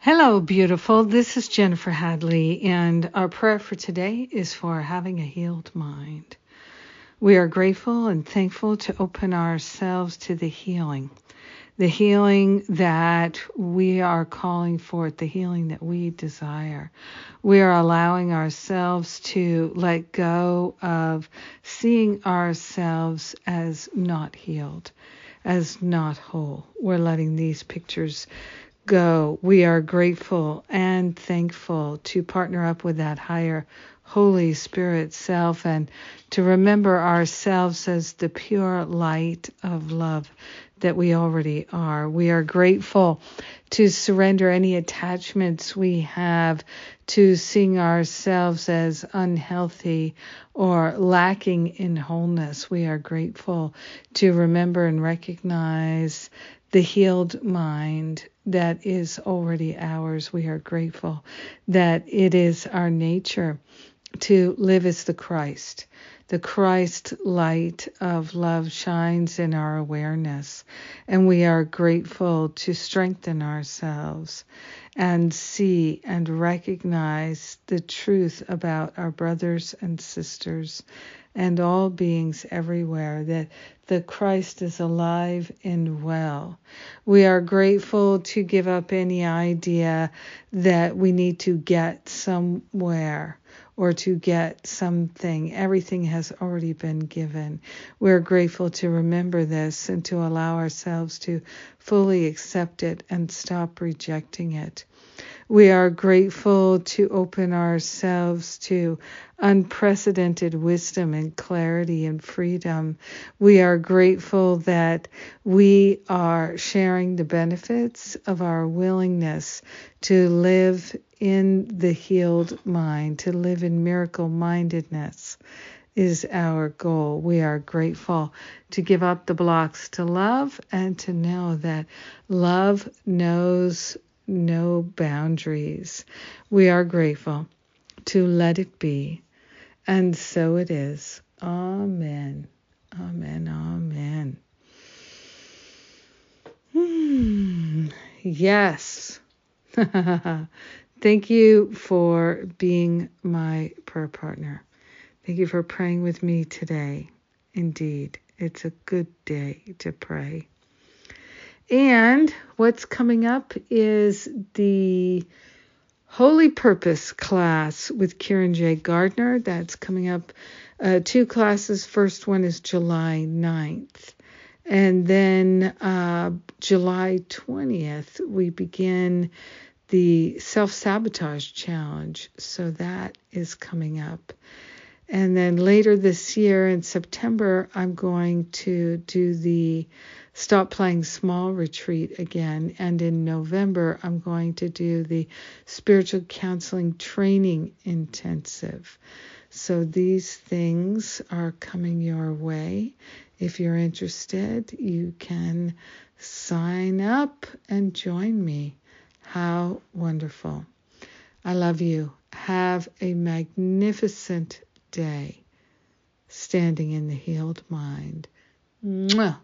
Hello, beautiful. This is Jennifer Hadley, and our prayer for today is for having a healed mind. We are grateful and thankful to open ourselves to the healing, the healing that we are calling for, the healing that we desire. We are allowing ourselves to let go of seeing ourselves as not healed, as not whole. We're letting these pictures go, we are grateful and thankful to partner up with that higher Holy Spirit self and to remember ourselves as the pure light of love that we already are. We are grateful to surrender any attachments we have to seeing ourselves as unhealthy or lacking in wholeness. We are grateful to remember and recognize the healed mind that is already ours. We are grateful that it is our nature to live as the Christ. The Christ light of love shines in our awareness, and we are grateful to strengthen ourselves and see and recognize the truth about our brothers and sisters and all beings everywhere that the Christ is alive and well. We are grateful to give up any idea that we need to get somewhere or to get something. Everything has already been given. We're grateful to remember this and to allow ourselves to fully accept it and stop rejecting it. We are grateful to open ourselves to unprecedented wisdom and clarity and freedom. We are grateful that we are sharing the benefits of our willingness to live in the healed mind, to live in miracle mindedness is our goal. We are grateful to give up the blocks to love and to know that love knows no boundaries. We are grateful to let it be. And so it is. Amen. Amen. Amen. Hmm. Yes. Thank you for being my prayer partner. Thank you for praying with me today. Indeed, it's a good day to pray. And what's coming up is the Holy Purpose class with Kieran J. Gardner. That's coming up. Uh, two classes. First one is July 9th. And then uh, July 20th, we begin the self sabotage challenge. So that is coming up. And then later this year in September, I'm going to do the Stop Playing Small retreat again. And in November, I'm going to do the Spiritual Counseling Training Intensive. So these things are coming your way. If you're interested, you can sign up and join me. How wonderful. I love you. Have a magnificent day standing in the healed mind. Mwah.